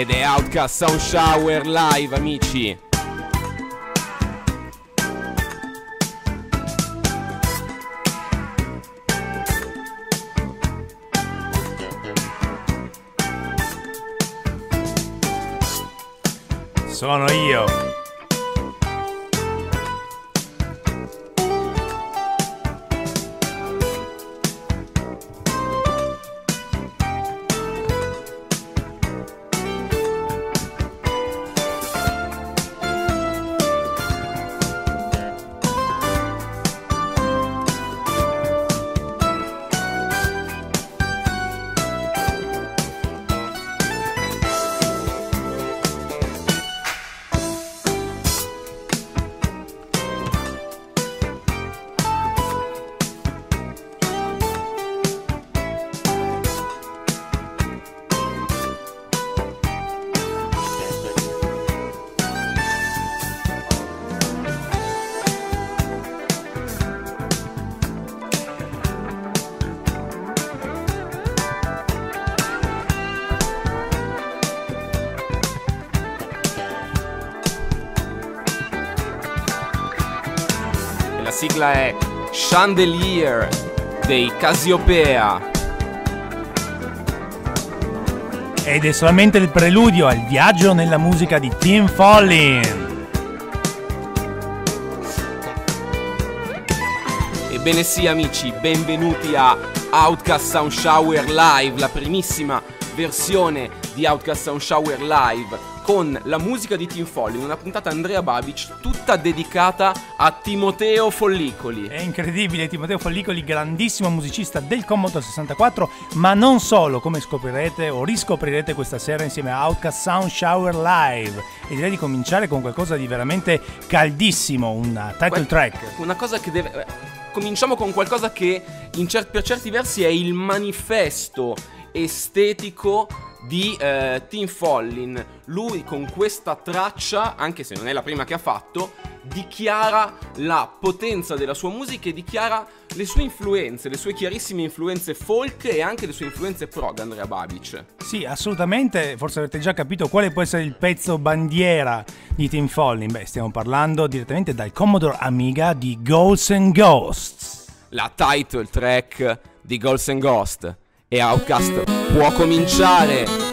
Ed è Outcast Sound Shower live, amici. Sono io. Chandelier dei Casiopea. Ed è solamente il preludio al viaggio nella musica di Tim Follin. Ebbene sì amici, benvenuti a Outcast Sound Shower Live, la primissima versione di Outcast Sound Shower Live con la musica di Tim Folli, una puntata Andrea Babic tutta dedicata a Timoteo Follicoli. È incredibile, Timoteo Follicoli, grandissimo musicista del Commodore 64, ma non solo, come scoprirete o riscoprirete questa sera insieme a Outcast Sound Shower Live. E direi di cominciare con qualcosa di veramente caldissimo, un title track. Una cosa che deve... eh, Cominciamo con qualcosa che in cer- per certi versi è il manifesto estetico di eh, Tim Follin. Lui con questa traccia, anche se non è la prima che ha fatto, dichiara la potenza della sua musica e dichiara le sue influenze, le sue chiarissime influenze folk e anche le sue influenze prog, Andrea Babic. Sì, assolutamente, forse avete già capito quale può essere il pezzo bandiera di Tim Follin. Beh, stiamo parlando direttamente dal Commodore Amiga di Ghosts and Ghosts. La title track di Ghosts and Ghost. E Outcast può cominciare!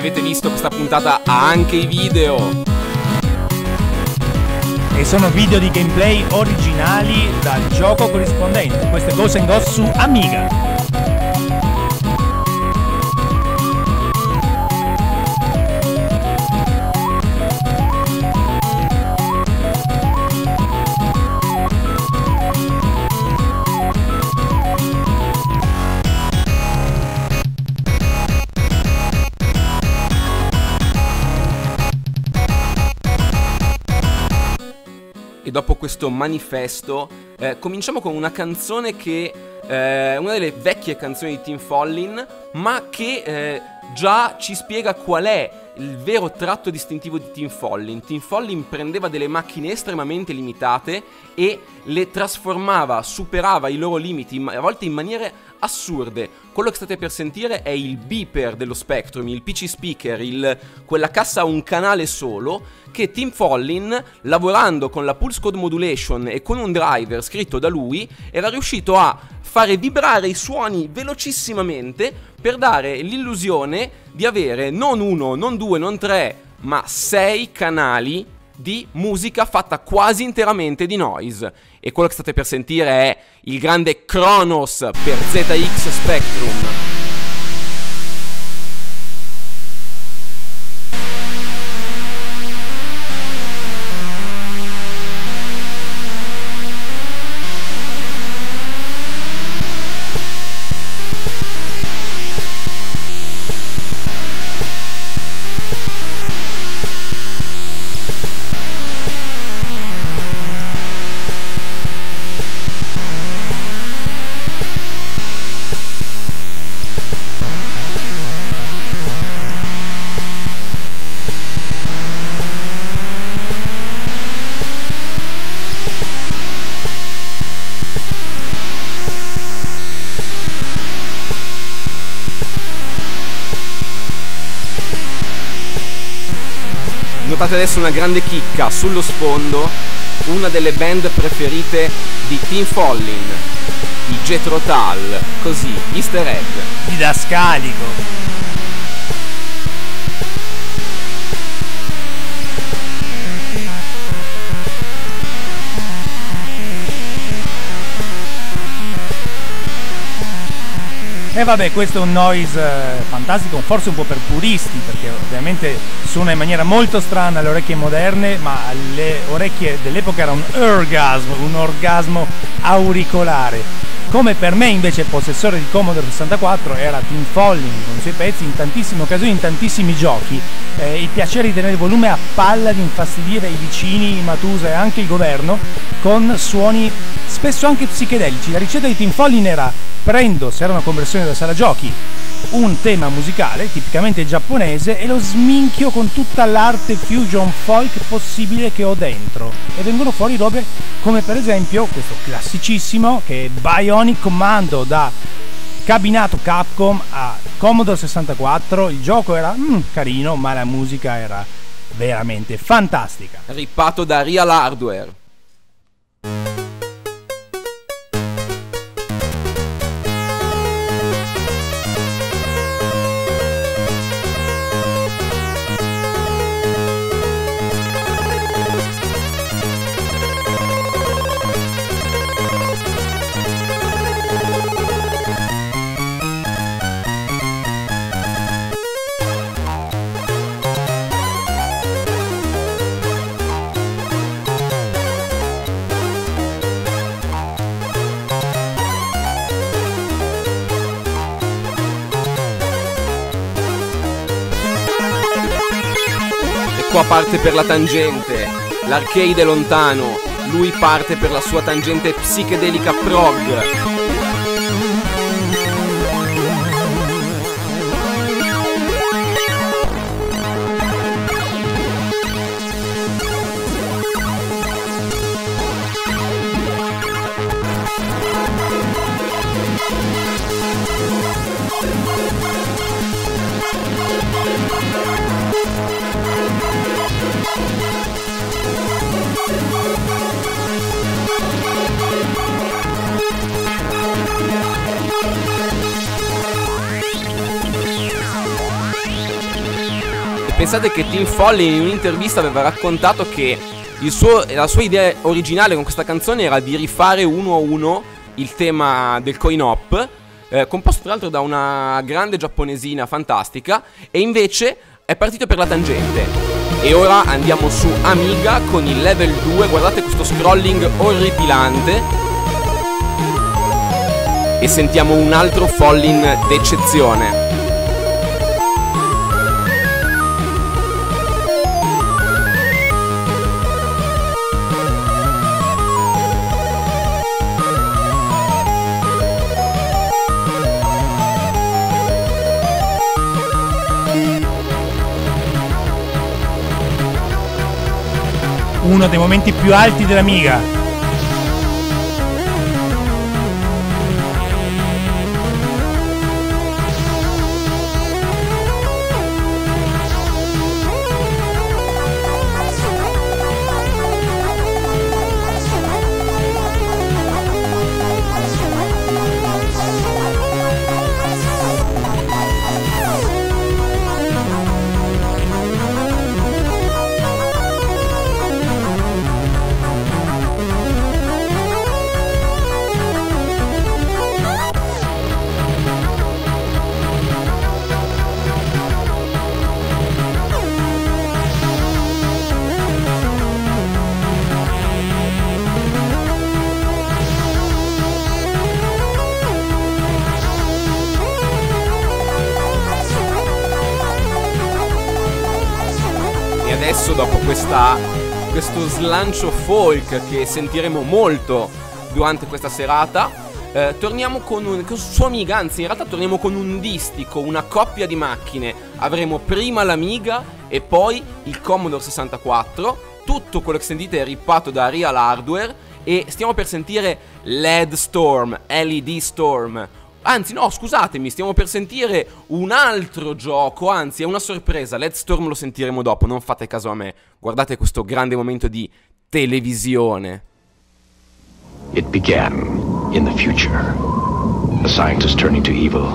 Avete visto questa puntata ha anche i video. E sono video di gameplay originali dal gioco corrispondente. Questo è Ghosts and Ghosts su Amiga. E dopo questo manifesto eh, cominciamo con una canzone che è una delle vecchie canzoni di Tim Follin, ma che eh, già ci spiega qual è il vero tratto distintivo di Tim Follin. Tim Follin prendeva delle macchine estremamente limitate e le trasformava, superava i loro limiti, a volte in maniere assurde. Quello che state per sentire è il beeper dello Spectrum, il PC speaker, il- quella cassa a un canale solo che Tim Follin, lavorando con la Pulse Code Modulation e con un driver scritto da lui, era riuscito a fare vibrare i suoni velocissimamente per dare l'illusione di avere non uno, non due, non tre, ma sei canali di musica fatta quasi interamente di noise. E quello che state per sentire è il grande Kronos per ZX Spectrum. Notate adesso una grande chicca sullo sfondo, una delle band preferite di Tim Follin, i Jetro Tull, così, easter egg. Didascalico. E vabbè, questo è un noise eh, fantastico, forse un po' per puristi, perché ovviamente suona in maniera molto strana alle orecchie moderne, ma alle orecchie dell'epoca era un orgasmo, un orgasmo auricolare. Come per me invece possessore di Commodore 64 era Tim Folling con i suoi pezzi in tantissime occasioni, in tantissimi giochi. Eh, il piacere di tenere il volume a palla, di infastidire i vicini, Matusa e anche il governo con suoni spesso anche psichedelici. La ricetta di Tim Folling era prendo, se era una conversione da sala giochi, un tema musicale tipicamente giapponese e lo sminchio con tutta l'arte fusion folk possibile che ho dentro. E vengono fuori robe come per esempio questo classicissimo che è Bionic Commando da cabinato Capcom a Commodore 64 il gioco era mm, carino ma la musica era veramente fantastica. Rippato da Real Hardware parte per la tangente, l'arcade è lontano, lui parte per la sua tangente psichedelica prog. Pensate che Tim Foley in un'intervista aveva raccontato che suo, la sua idea originale con questa canzone era di rifare uno a uno il tema del coin op, eh, composto tra l'altro da una grande giapponesina fantastica, e invece è partito per la tangente. E ora andiamo su Amiga con il level 2, guardate questo scrolling orripilante. E sentiamo un altro Follin d'eccezione. Uno dei momenti più alti dell'Amiga. questa, questo slancio folk che sentiremo molto durante questa serata. Eh, torniamo con un con sua amiga, anzi in realtà torniamo con un distico, una coppia di macchine. Avremo prima l'Amiga e poi il Commodore 64. Tutto quello che sentite è rippato da Real Hardware e stiamo per sentire LED Storm, LED Storm, Anzi, no, scusatemi, stiamo per sentire un altro gioco. Anzi, è una sorpresa. Let's Storm lo sentiremo dopo. Non fate caso a me. Guardate questo grande momento di televisione. It began in the future. A scientist turning to evil.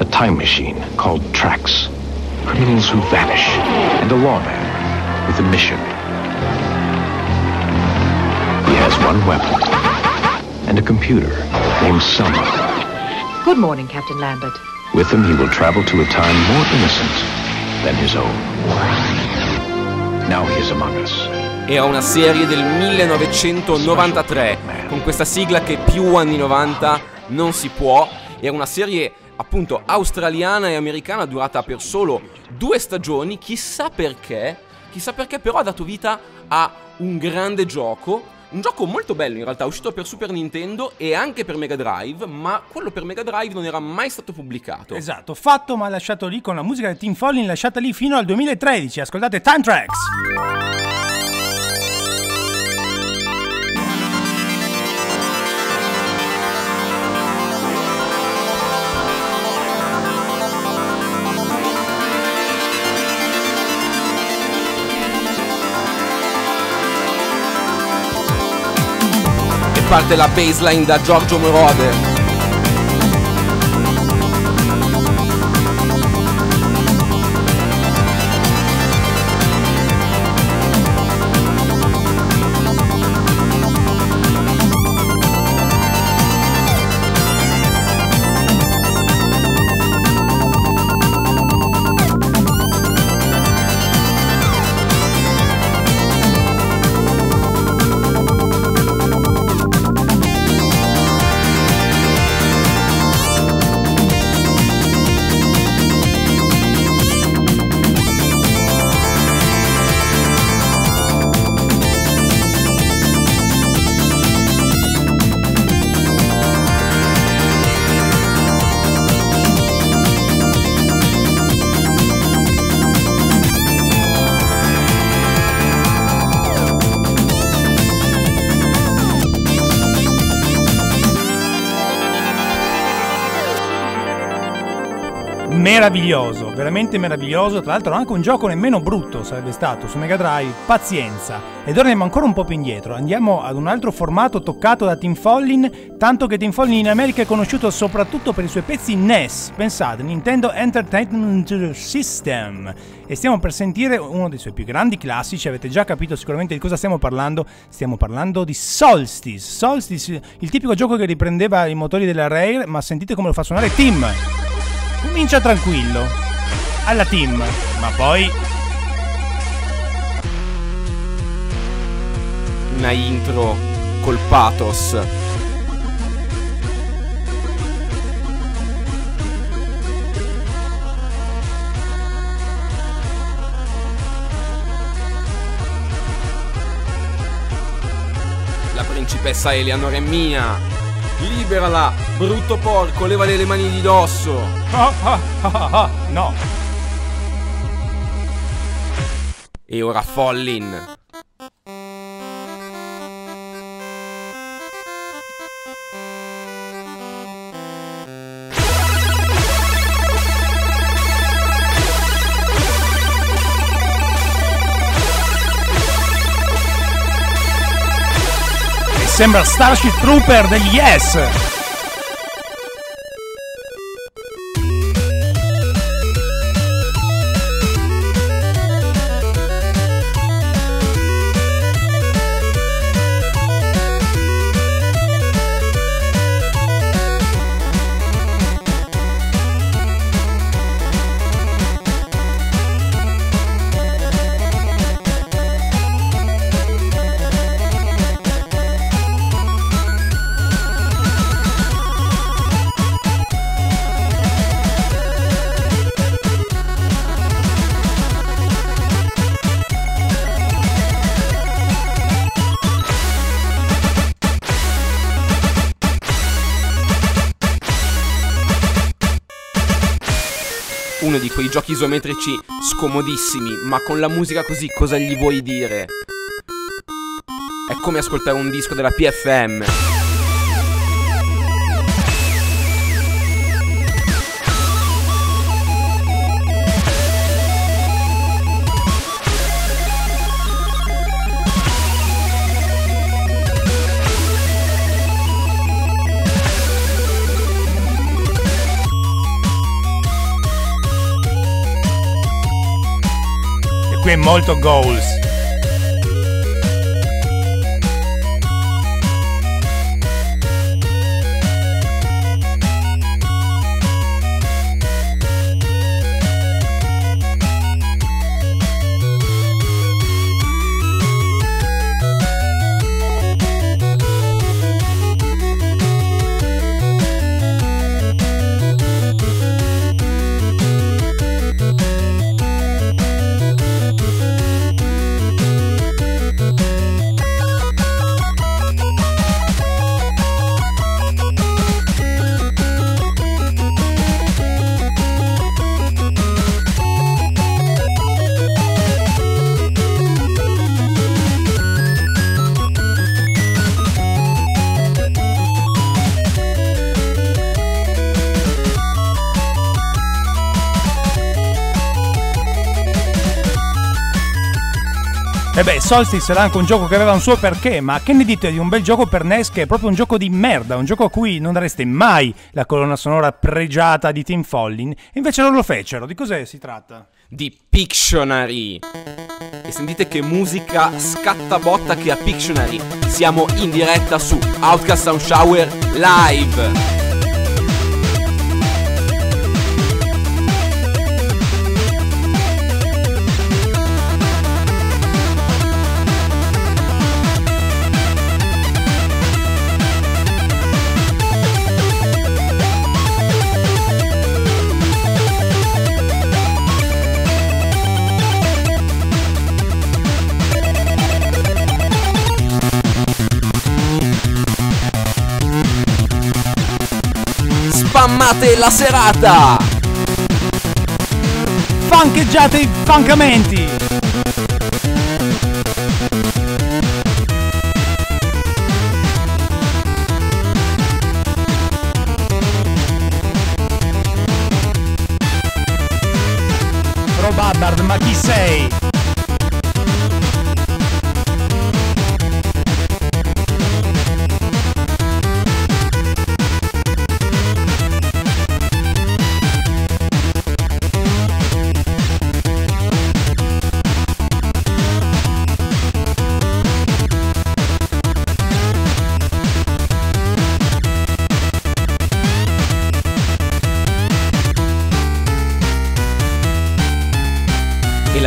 A time machine called Trax. Criminals who vanish. And a lawman with a mission. He has one weapon. And a computer named Summer. Good morning, Captain Lambert. With him, he will travel to a time more innocent than his own. Now he is among us. Era una serie del 1993, con questa sigla che più anni 90 non si può. Era una serie appunto australiana e americana durata per solo due stagioni, chissà perché, chissà perché però ha dato vita a un grande gioco un gioco molto bello in realtà, uscito per Super Nintendo e anche per Mega Drive, ma quello per Mega Drive non era mai stato pubblicato. Esatto, fatto ma lasciato lì con la musica di Team Follin, lasciata lì fino al 2013. Ascoltate Time Tracks. Parte la baseline da Giorgio Morode. Meraviglioso, veramente meraviglioso. Tra l'altro, anche un gioco nemmeno brutto sarebbe stato su Mega Drive. Pazienza. Ed ora andiamo ancora un po' più indietro. Andiamo ad un altro formato toccato da Tim Follin. Tanto che Tim Follin in America è conosciuto soprattutto per i suoi pezzi NES. Pensate, Nintendo Entertainment System. E stiamo per sentire uno dei suoi più grandi classici. Avete già capito sicuramente di cosa stiamo parlando. Stiamo parlando di Solstice. Solstice, il tipico gioco che riprendeva i motori della Rare. Ma sentite come lo fa suonare Tim. Comincia tranquillo, alla team, ma poi... Una intro col pathos. La principessa Eleanor è mia. Liberala, brutto porco, levale le mani di dosso. Ah, ah, ah, ah, no. E ora Follin. Sembra Starship Trooper degli Yes! Quei giochi isometrici scomodissimi, ma con la musica così cosa gli vuoi dire? È come ascoltare un disco della PFM. Molto goals. E beh, Solstice era anche un gioco che aveva un suo perché, ma che ne dite di un bel gioco per NES che è proprio un gioco di merda, un gioco a cui non dareste mai la colonna sonora pregiata di Tim Follin, invece non lo fecero. Di cos'è si tratta? Di Pictionary. E sentite che musica scattabotta che ha Pictionary. Siamo in diretta su Outcast Sound Shower Live. Spammate la serata! Fancheggiate i fancamenti!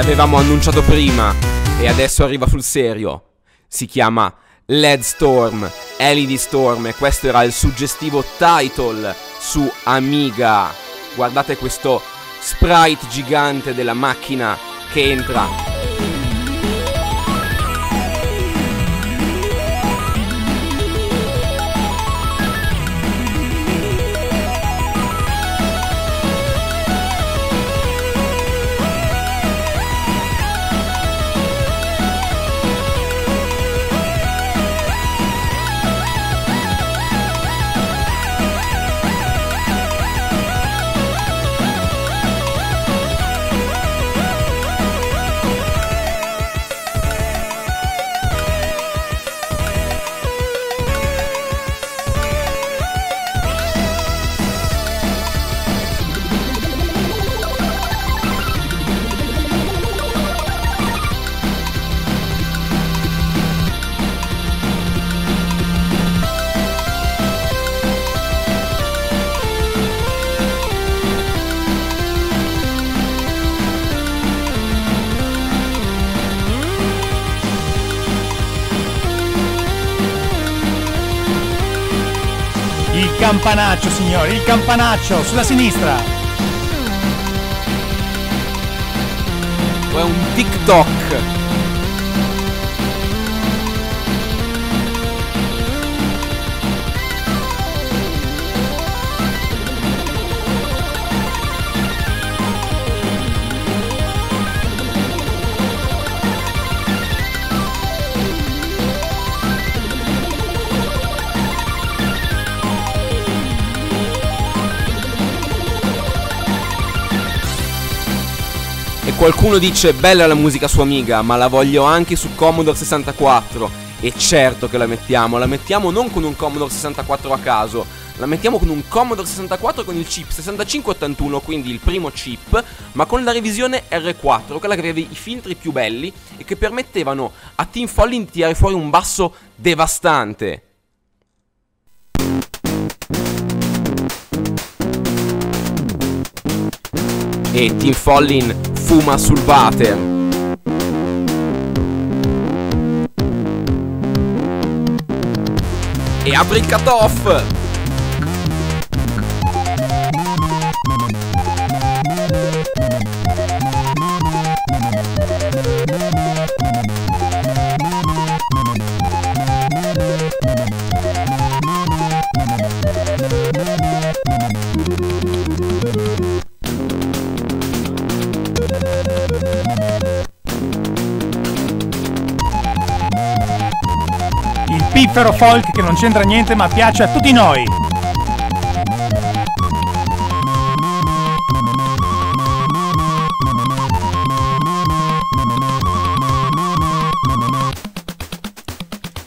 L'avevamo annunciato prima e adesso arriva sul serio. Si chiama LED Storm, LED Storm e questo era il suggestivo title su Amiga. Guardate questo sprite gigante della macchina che entra campanaccio, signori, il campanaccio sulla sinistra. è un TikTok. Qualcuno dice bella la musica su Amiga, ma la voglio anche su Commodore 64. E certo che la mettiamo, la mettiamo non con un Commodore 64 a caso, la mettiamo con un Commodore 64 con il chip 6581, quindi il primo chip, ma con la revisione R4, quella che aveva i filtri più belli e che permettevano a Team Follin di tirare fuori un basso devastante. E Team Follin fuma sul water. E apre il cut-off! Il piffero folk che non c'entra niente ma piace a tutti noi.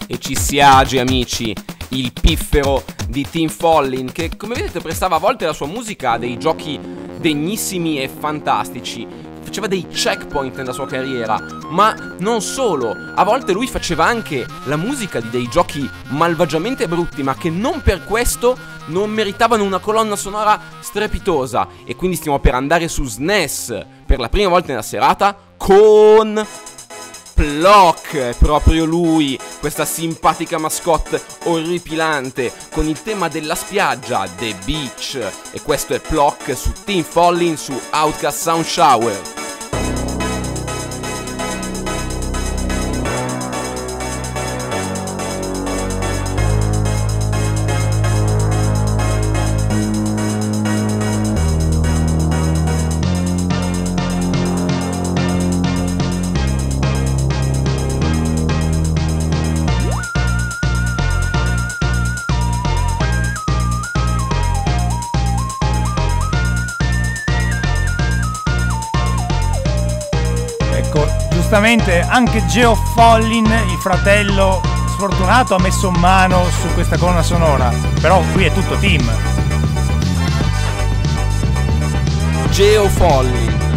E ci si age, amici, il piffero di Tim Follin, che come vedete prestava a volte la sua musica a dei giochi degnissimi e fantastici. Faceva dei checkpoint nella sua carriera, ma non solo, a volte lui faceva anche la musica di dei giochi malvagiamente brutti, ma che non per questo non meritavano una colonna sonora strepitosa. E quindi stiamo per andare su SNES per la prima volta nella serata con Plock, proprio lui, questa simpatica mascotte orripilante con il tema della spiaggia, The Beach. E questo è Plock su Team Falling su Outcast Sound Shower. Giustamente anche Geo Follin, il fratello sfortunato, ha messo mano su questa colonna sonora. Però qui è tutto team. Geo Folly.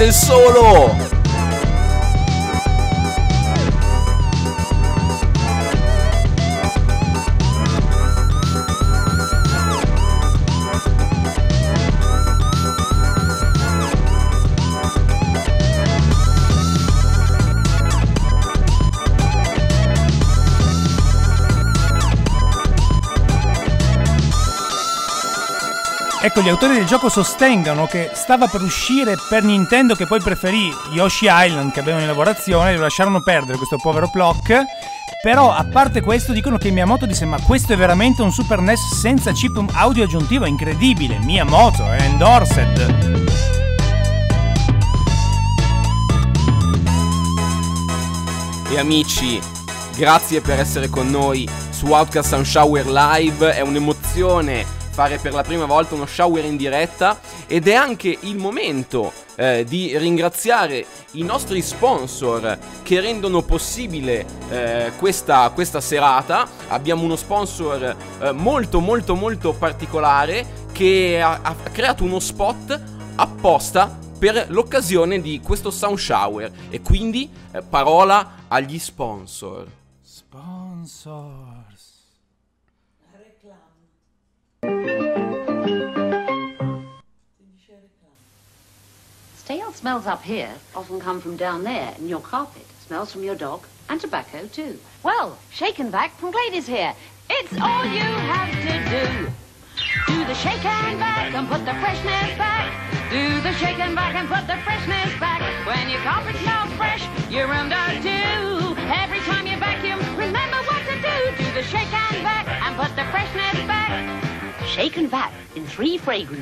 E il solo! Ecco, gli autori del gioco sostengono che stava per uscire per Nintendo che poi preferì Yoshi Island che avevano in lavorazione e lo lasciarono perdere questo povero Plock. Però a parte questo dicono che Miyamoto disse ma questo è veramente un Super NES senza chip audio aggiuntivo, è incredibile, Miyamoto, è endorsed. E amici, grazie per essere con noi su Outcast Sound Shower Live. È un'emozione fare per la prima volta uno shower in diretta ed è anche il momento eh, di ringraziare i nostri sponsor che rendono possibile eh, questa, questa serata. Abbiamo uno sponsor eh, molto molto molto particolare che ha, ha creato uno spot apposta per l'occasione di questo sound shower e quindi eh, parola agli sponsor. Sponsors. Stale smells up here often come from down there in your carpet. Smells from your dog and tobacco too. Well, Shakenback from Glady's here. It's all you have to do. Do the shake and back and put the freshness back. Do the shake and back and put the freshness back. When your carpet smells fresh, your room does too. Every time you vacuum, remember what to do. Do the shake and back and put the freshness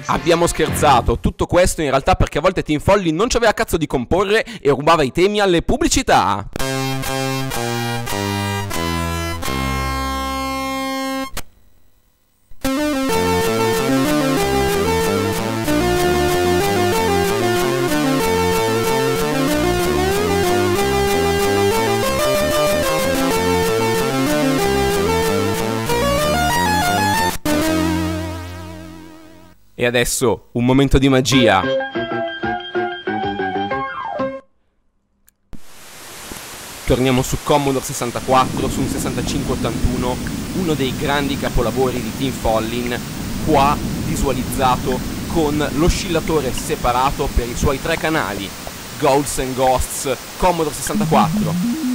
Abbiamo scherzato, tutto questo in realtà perché a volte Tim Folly non c'aveva cazzo di comporre e rubava i temi alle pubblicità. E adesso un momento di magia. Torniamo su Commodore 64, su un 6581, uno dei grandi capolavori di Tim Follin, qua visualizzato con l'oscillatore separato per i suoi tre canali, Ghosts and Ghosts, Commodore 64.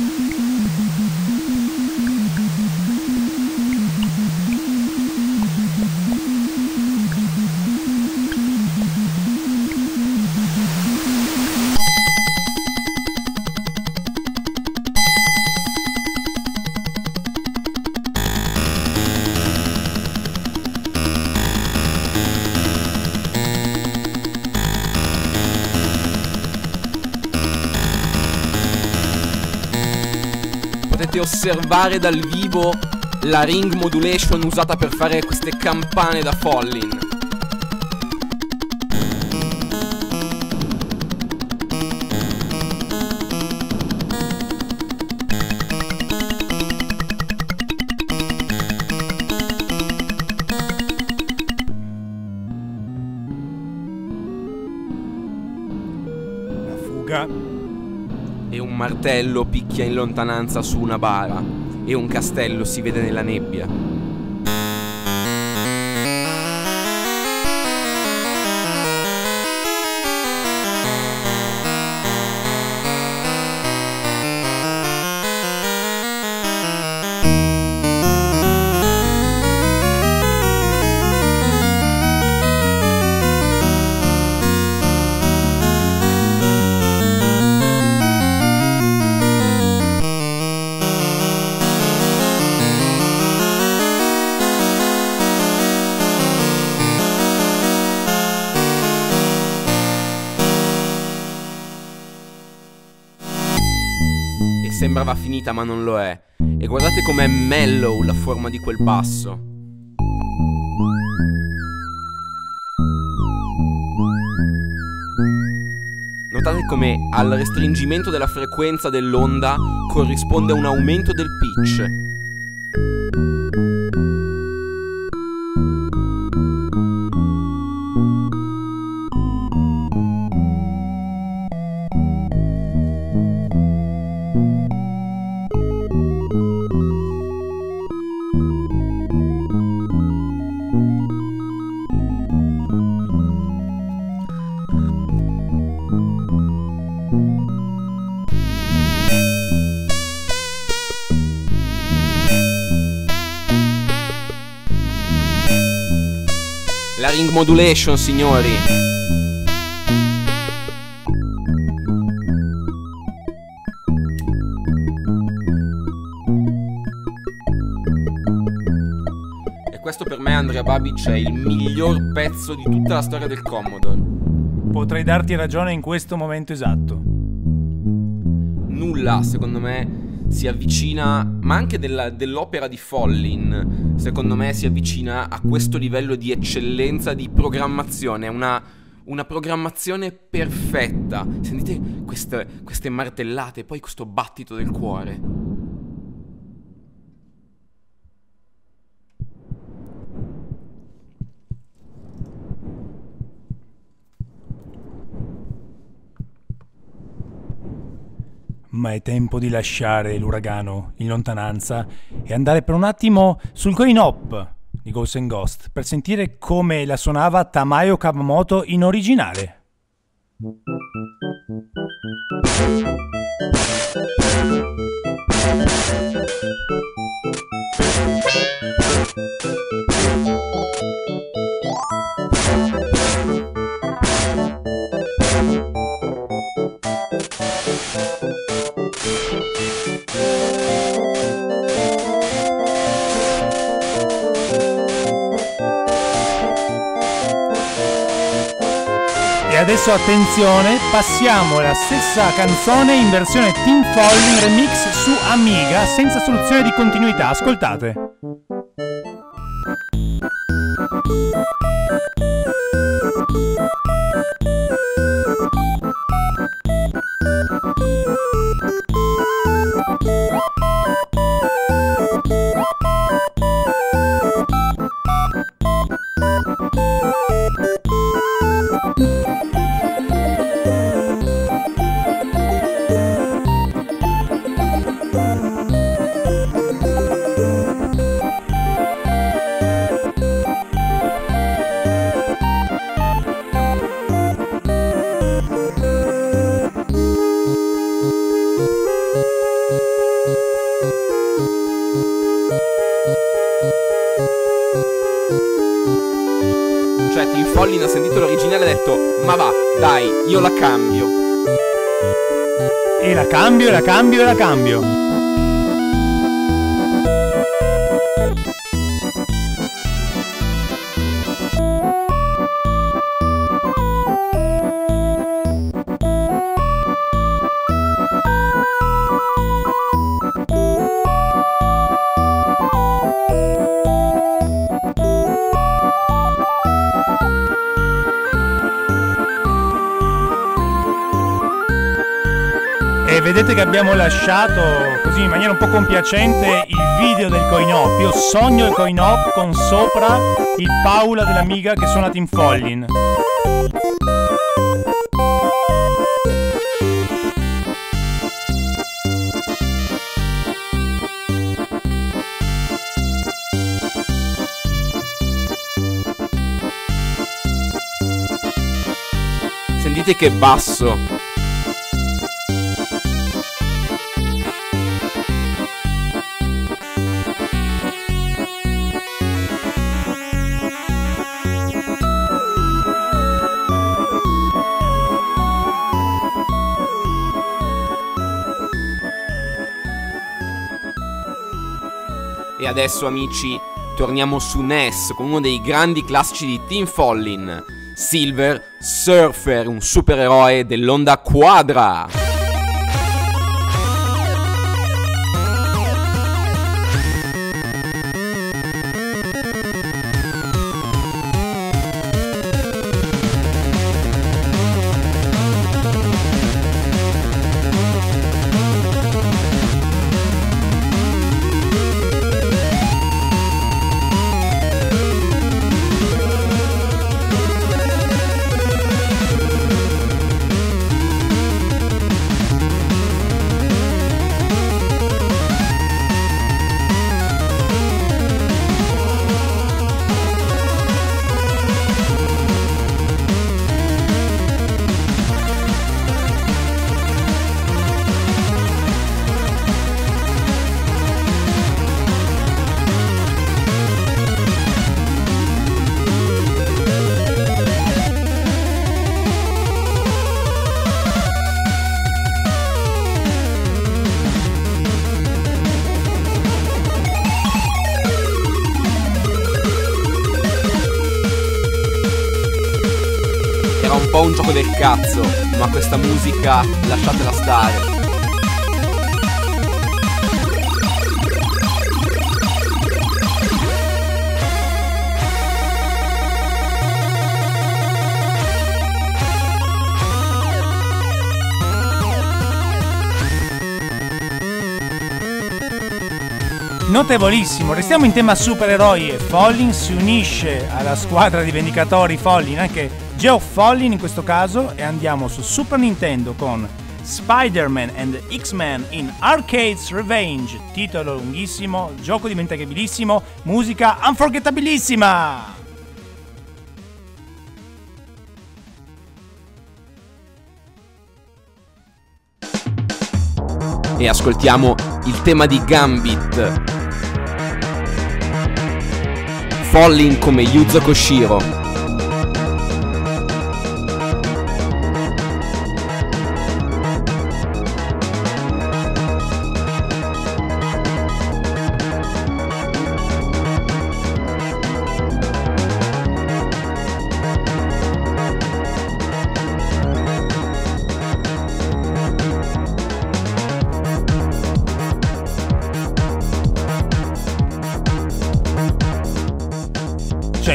Osservare dal vivo la ring modulation usata per fare queste campane da Follin. La fuga. E un martello picchia in lontananza su una bara. E un castello si vede nella nebbia. Sembrava finita ma non lo è. E guardate com'è mellow la forma di quel basso. Notate come al restringimento della frequenza dell'onda corrisponde un aumento del pitch. Modulation, signori. E questo per me, Andrea Babic, è il miglior pezzo di tutta la storia del Commodore. Potrei darti ragione in questo momento esatto. Nulla, secondo me, si avvicina, ma anche della- dell'opera di Follin, secondo me si avvicina a questo livello di eccellenza di programmazione, una, una programmazione perfetta. Sentite queste, queste martellate, poi questo battito del cuore. Ma è tempo di lasciare l'uragano in lontananza e andare per un attimo sul coin up di Ghost and Ghost per sentire come la suonava Tamayo Kawamoto in originale. Adesso attenzione, passiamo alla stessa canzone in versione Team Falling remix su Amiga senza soluzione di continuità. Ascoltate. Cioè, Tim Follin ha sentito l'originale e ha detto: Ma va, dai, io la cambio. E la cambio, e la cambio, e la cambio. Abbiamo lasciato così in maniera un po' compiacente il video del coin-op. Io sogno il coin-op con sopra il Paula dell'amiga che suona Tim Follin. Sentite che basso. Adesso amici torniamo su NES con uno dei grandi classici di Team Follin, Silver Surfer, un supereroe dell'onda quadra. Questa musica lasciatela stare. Notevolissimo, restiamo in tema supereroi e Follin si unisce alla squadra di vendicatori Follin, anche Geoff Follin in questo caso, e andiamo su Super Nintendo con Spider-Man and X-Men in Arcade's Revenge, titolo lunghissimo, gioco dimenticabilissimo, musica unforgettabilissima! E ascoltiamo il tema di Gambit. Follin come Yuzo Koshiro.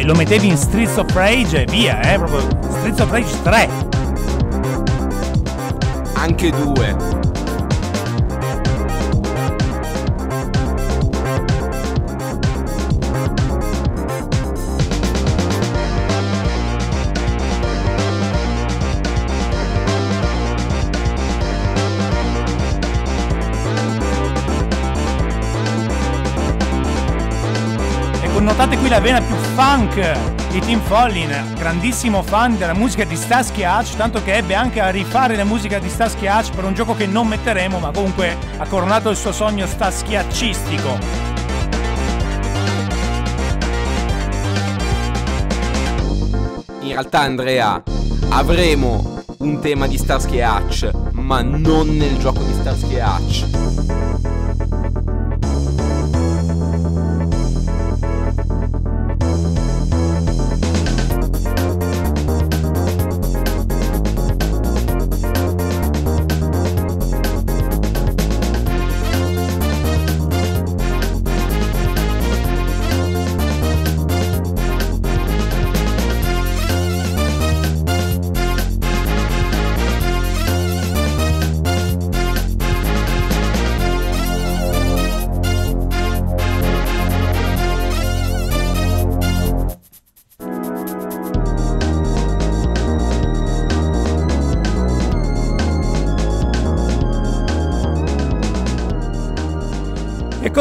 Lo mettevi in Streets of Rage e via, eh, proprio Streets of Rage 3. Anche due. Ecco, notate qui la vena più funk di Tim Follin, grandissimo fan della musica di Starsky Hutch, tanto che ebbe anche a rifare la musica di Starsky Hutch per un gioco che non metteremo, ma comunque ha coronato il suo sogno Starsky-Hutchistico. In realtà, Andrea, avremo un tema di Starsky Hutch, ma non nel gioco di Starsky Hutch.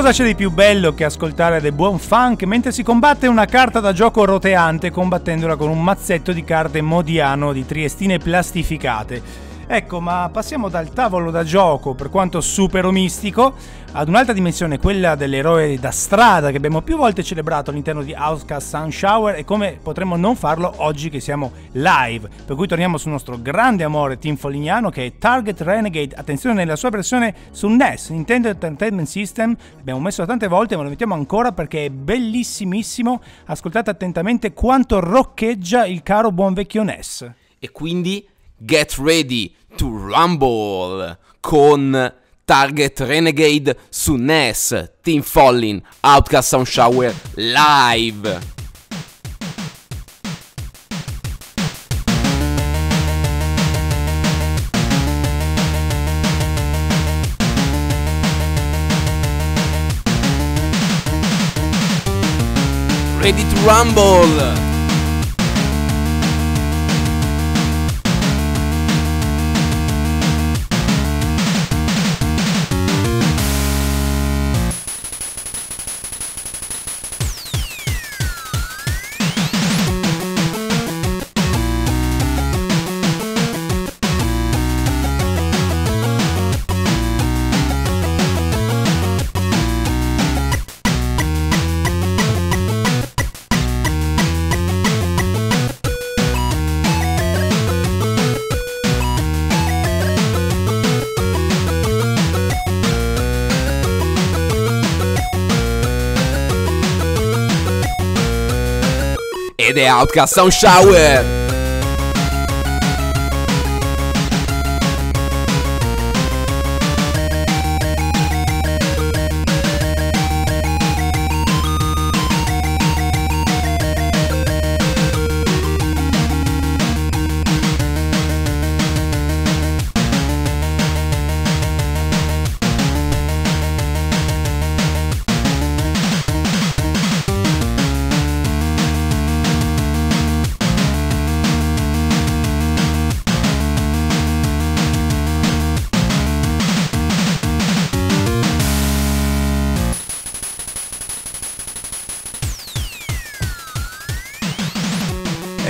Cosa c'è di più bello che ascoltare del buon funk mentre si combatte una carta da gioco roteante combattendola con un mazzetto di carte modiano di triestine plastificate? Ecco, ma passiamo dal tavolo da gioco, per quanto super mistico, ad un'altra dimensione, quella dell'eroe da strada che abbiamo più volte celebrato all'interno di Outcast Sun Shower e come potremmo non farlo oggi che siamo live. Per cui torniamo sul nostro grande amore team folignano che è Target Renegade, attenzione nella sua versione su NES, Nintendo Entertainment System, l'abbiamo messo tante volte ma lo mettiamo ancora perché è bellissimissimo, ascoltate attentamente quanto roccheggia il caro buon vecchio NES. E quindi get ready to rumble con Target Renegade su NES, Team Follin, Outcast Sound Shower live. Ready to rumble! Ed è Outcast Sound Shower.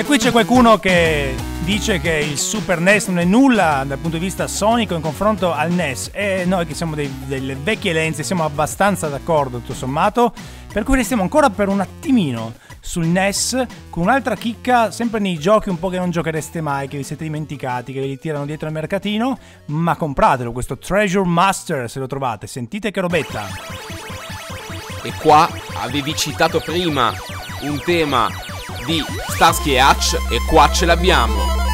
Qui c'è qualcuno che dice che il Super NES non è nulla dal punto di vista sonico in confronto al NES e noi che siamo dei, delle vecchie lenze siamo abbastanza d'accordo tutto sommato, per cui restiamo ancora per un attimino sul NES con un'altra chicca sempre nei giochi un po' che non giochereste mai, che vi siete dimenticati, che ve li tirano dietro al mercatino, ma compratelo questo Treasure Master se lo trovate, sentite che robetta. E qua avevi citato prima un tema di Starsky e Hutch e qua ce l'abbiamo.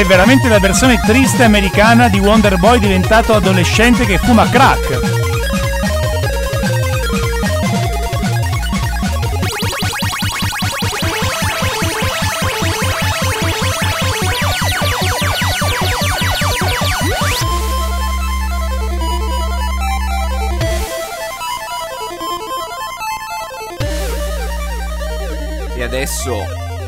È veramente la versione triste americana di Wonder Boy diventato adolescente che fuma crack.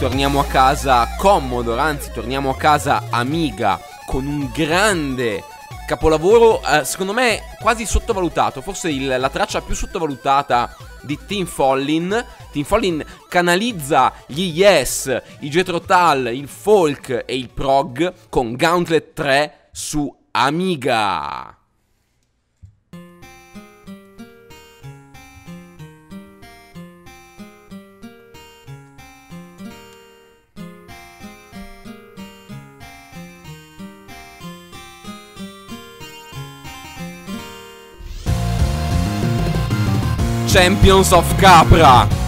Torniamo a casa Commodore, anzi torniamo a casa Amiga con un grande capolavoro, eh, secondo me quasi sottovalutato, forse il- la traccia più sottovalutata di Tim Follin. Tim Follin canalizza gli Yes, i Jethro Tull, il folk e il prog con Gauntlet 3 su Amiga. Champions of Capra.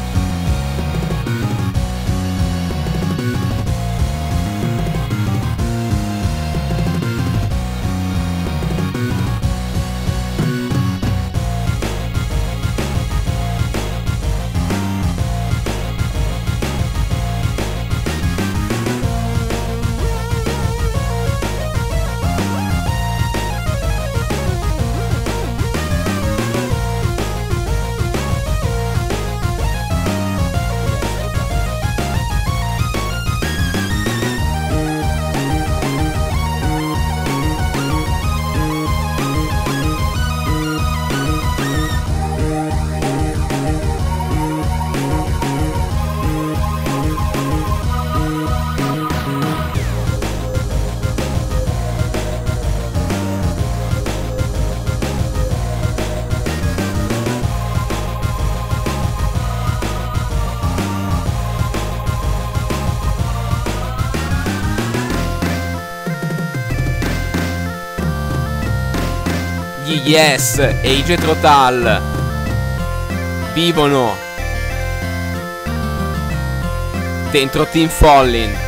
Yes e i Jethro Tull vivono dentro Team Follin.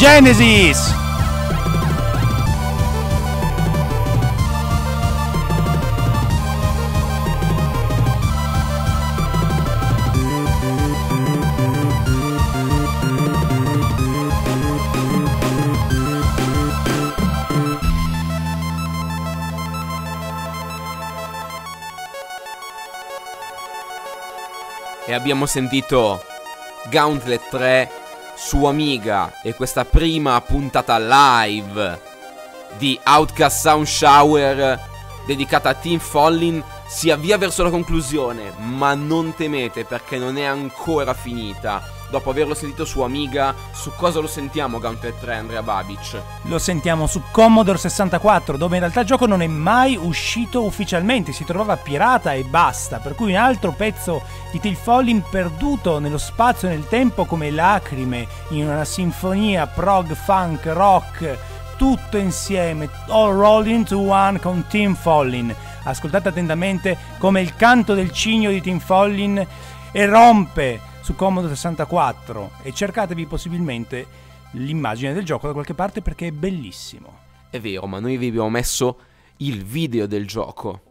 Genesis! E abbiamo sentito Gauntlet 3 su Amiga e questa prima puntata live di Outcast Sound Shower dedicata a Team Follin si avvia verso la conclusione, ma non temete perché non è ancora finita. Dopo averlo sentito su Amiga, su cosa lo sentiamo Gauntlet 3 Andrea Babic? Lo sentiamo su Commodore 64, dove in realtà il gioco non è mai uscito ufficialmente, si trovava pirata e basta, per cui un altro pezzo di Till Falling perduto nello spazio e nel tempo come lacrime in una sinfonia prog, funk, rock, tutto insieme, all rolling into one con Tim Follin. Ascoltate attentamente come il canto del cigno di Tim Follin erompe su Commodore 64 e cercatevi possibilmente l'immagine del gioco da qualche parte perché è bellissimo. È vero, ma noi vi abbiamo messo il video del gioco.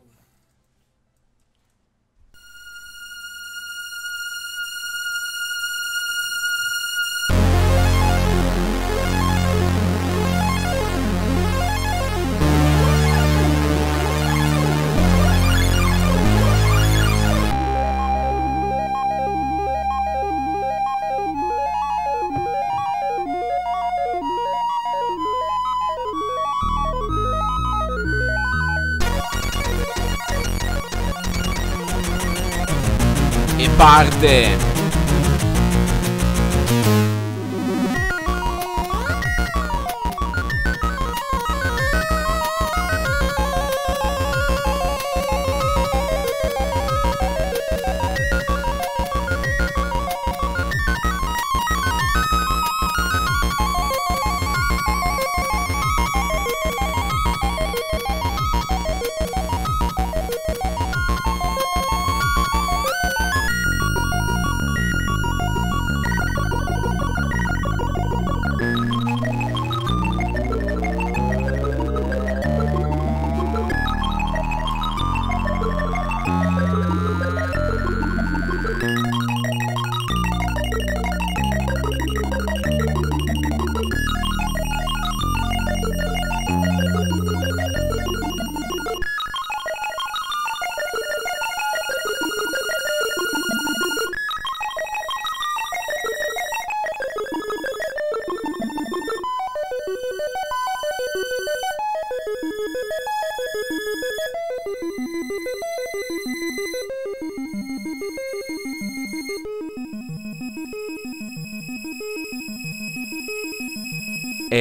Parte!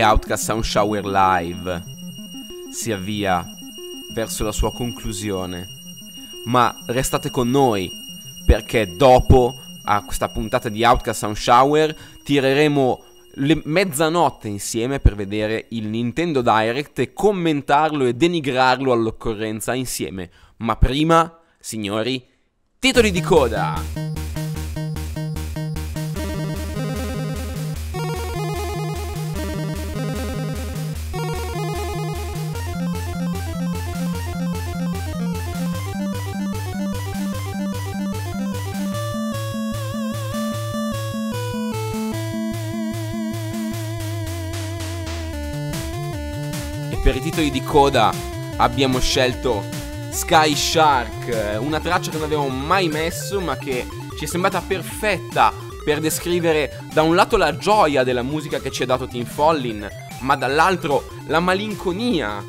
Outcast Sound Shower Live si avvia verso la sua conclusione. Ma restate con noi perché dopo a questa puntata di Outcast Sound Shower tireremo le mezzanotte insieme per vedere il Nintendo Direct e commentarlo e denigrarlo all'occorrenza insieme. Ma prima, signori, titoli di coda! Per i titoli di coda abbiamo scelto Sky Shark, una traccia che non avevamo mai messo ma che ci è sembrata perfetta per descrivere da un lato la gioia della musica che ci ha dato Tim Follin, ma dall'altro la malinconia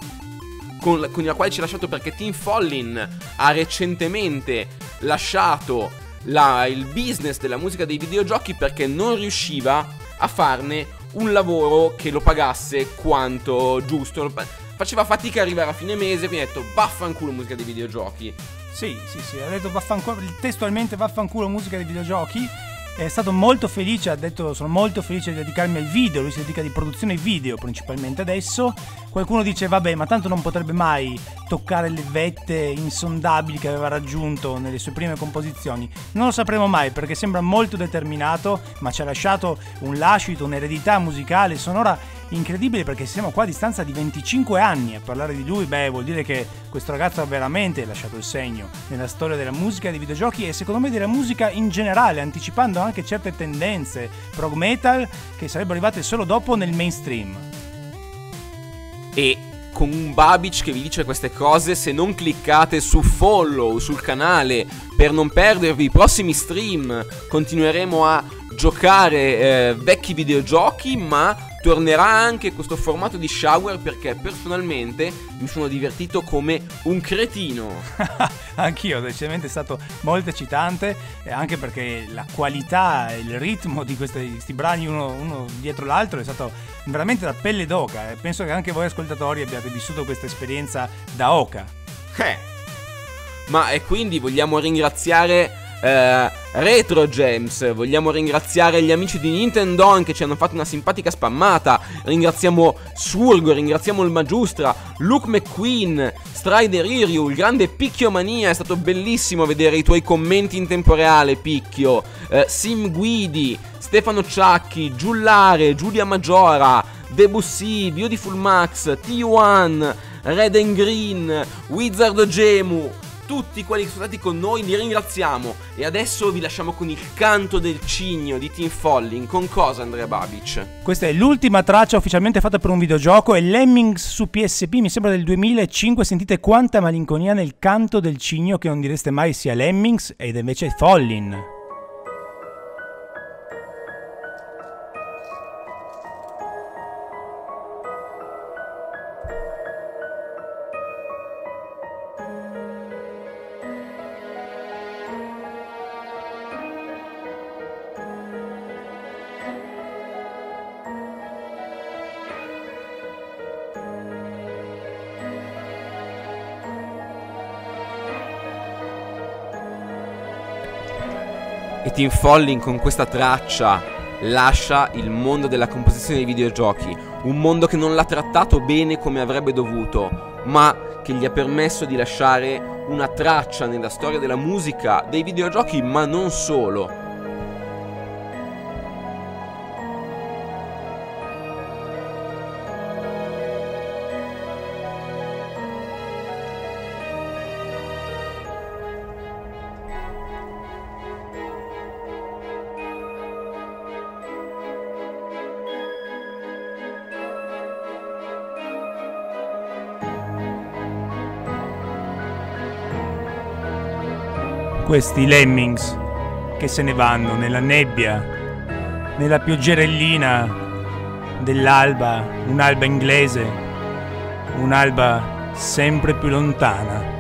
con, con la quale ci ha lasciato perché Tim Follin ha recentemente lasciato la, il business della musica dei videogiochi perché non riusciva a farne un lavoro che lo pagasse quanto giusto. Faceva fatica ad arrivare a fine mese, mi ha detto vaffanculo musica dei videogiochi. Sì, sì, sì, ha detto vaffanculo, testualmente vaffanculo musica dei videogiochi è stato molto felice, ha detto sono molto felice di dedicarmi al video, lui si dedica di produzione video principalmente adesso. Qualcuno dice vabbè ma tanto non potrebbe mai toccare le vette insondabili che aveva raggiunto nelle sue prime composizioni. Non lo sapremo mai perché sembra molto determinato ma ci ha lasciato un lascito, un'eredità musicale, sonora incredibile perché siamo qua a distanza di 25 anni a parlare di lui, beh vuol dire che questo ragazzo ha veramente lasciato il segno nella storia della musica dei videogiochi e secondo me della musica in generale, anticipando anche certe tendenze prog metal che sarebbero arrivate solo dopo nel mainstream. E con un Babic che vi dice queste cose, se non cliccate su follow sul canale per non perdervi i prossimi stream, continueremo a giocare eh, vecchi videogiochi, ma tornerà anche questo formato di shower perché personalmente mi sono divertito come un cretino. Anch'io, decisamente è stato molto eccitante, anche perché la qualità e il ritmo di questi, questi brani uno, uno, dietro l'altro è stato veramente da pelle d'oca. E penso che anche voi ascoltatori abbiate vissuto questa esperienza da oca. Eh. Ma e quindi vogliamo ringraziare eh, Retro Gems. Vogliamo ringraziare gli amici di Nintendo che ci hanno fatto una simpatica spammata. Ringraziamo Surgo, ringraziamo il Magiustra, Luke McQueen, Strider Iryu, il grande Picchio Mania. È stato bellissimo vedere i tuoi commenti in tempo reale, Picchio. Eh, Sim Guidi, Stefano Ciacchi, Giullare, Giulia Maggiora, Debussy, Beautiful Max, T1, Red and Green, Wizard Gemu tutti quelli che sono stati con noi, li ringraziamo. E adesso vi lasciamo con il canto del cigno di Team Falling. Con cosa, Andrea Babic? Questa è l'ultima traccia ufficialmente fatta per un videogioco. È Lemmings su PSP, mi sembra del 2005. Sentite quanta malinconia nel canto del cigno, che non direste mai sia Lemmings, ed invece è E Tim Folling con questa traccia lascia il mondo della composizione dei videogiochi, un mondo che non l'ha trattato bene come avrebbe dovuto, ma che gli ha permesso di lasciare una traccia nella storia della musica, dei videogiochi, ma non solo. Questi lemmings che se ne vanno nella nebbia, nella pioggerellina dell'alba, un'alba inglese, un'alba sempre più lontana.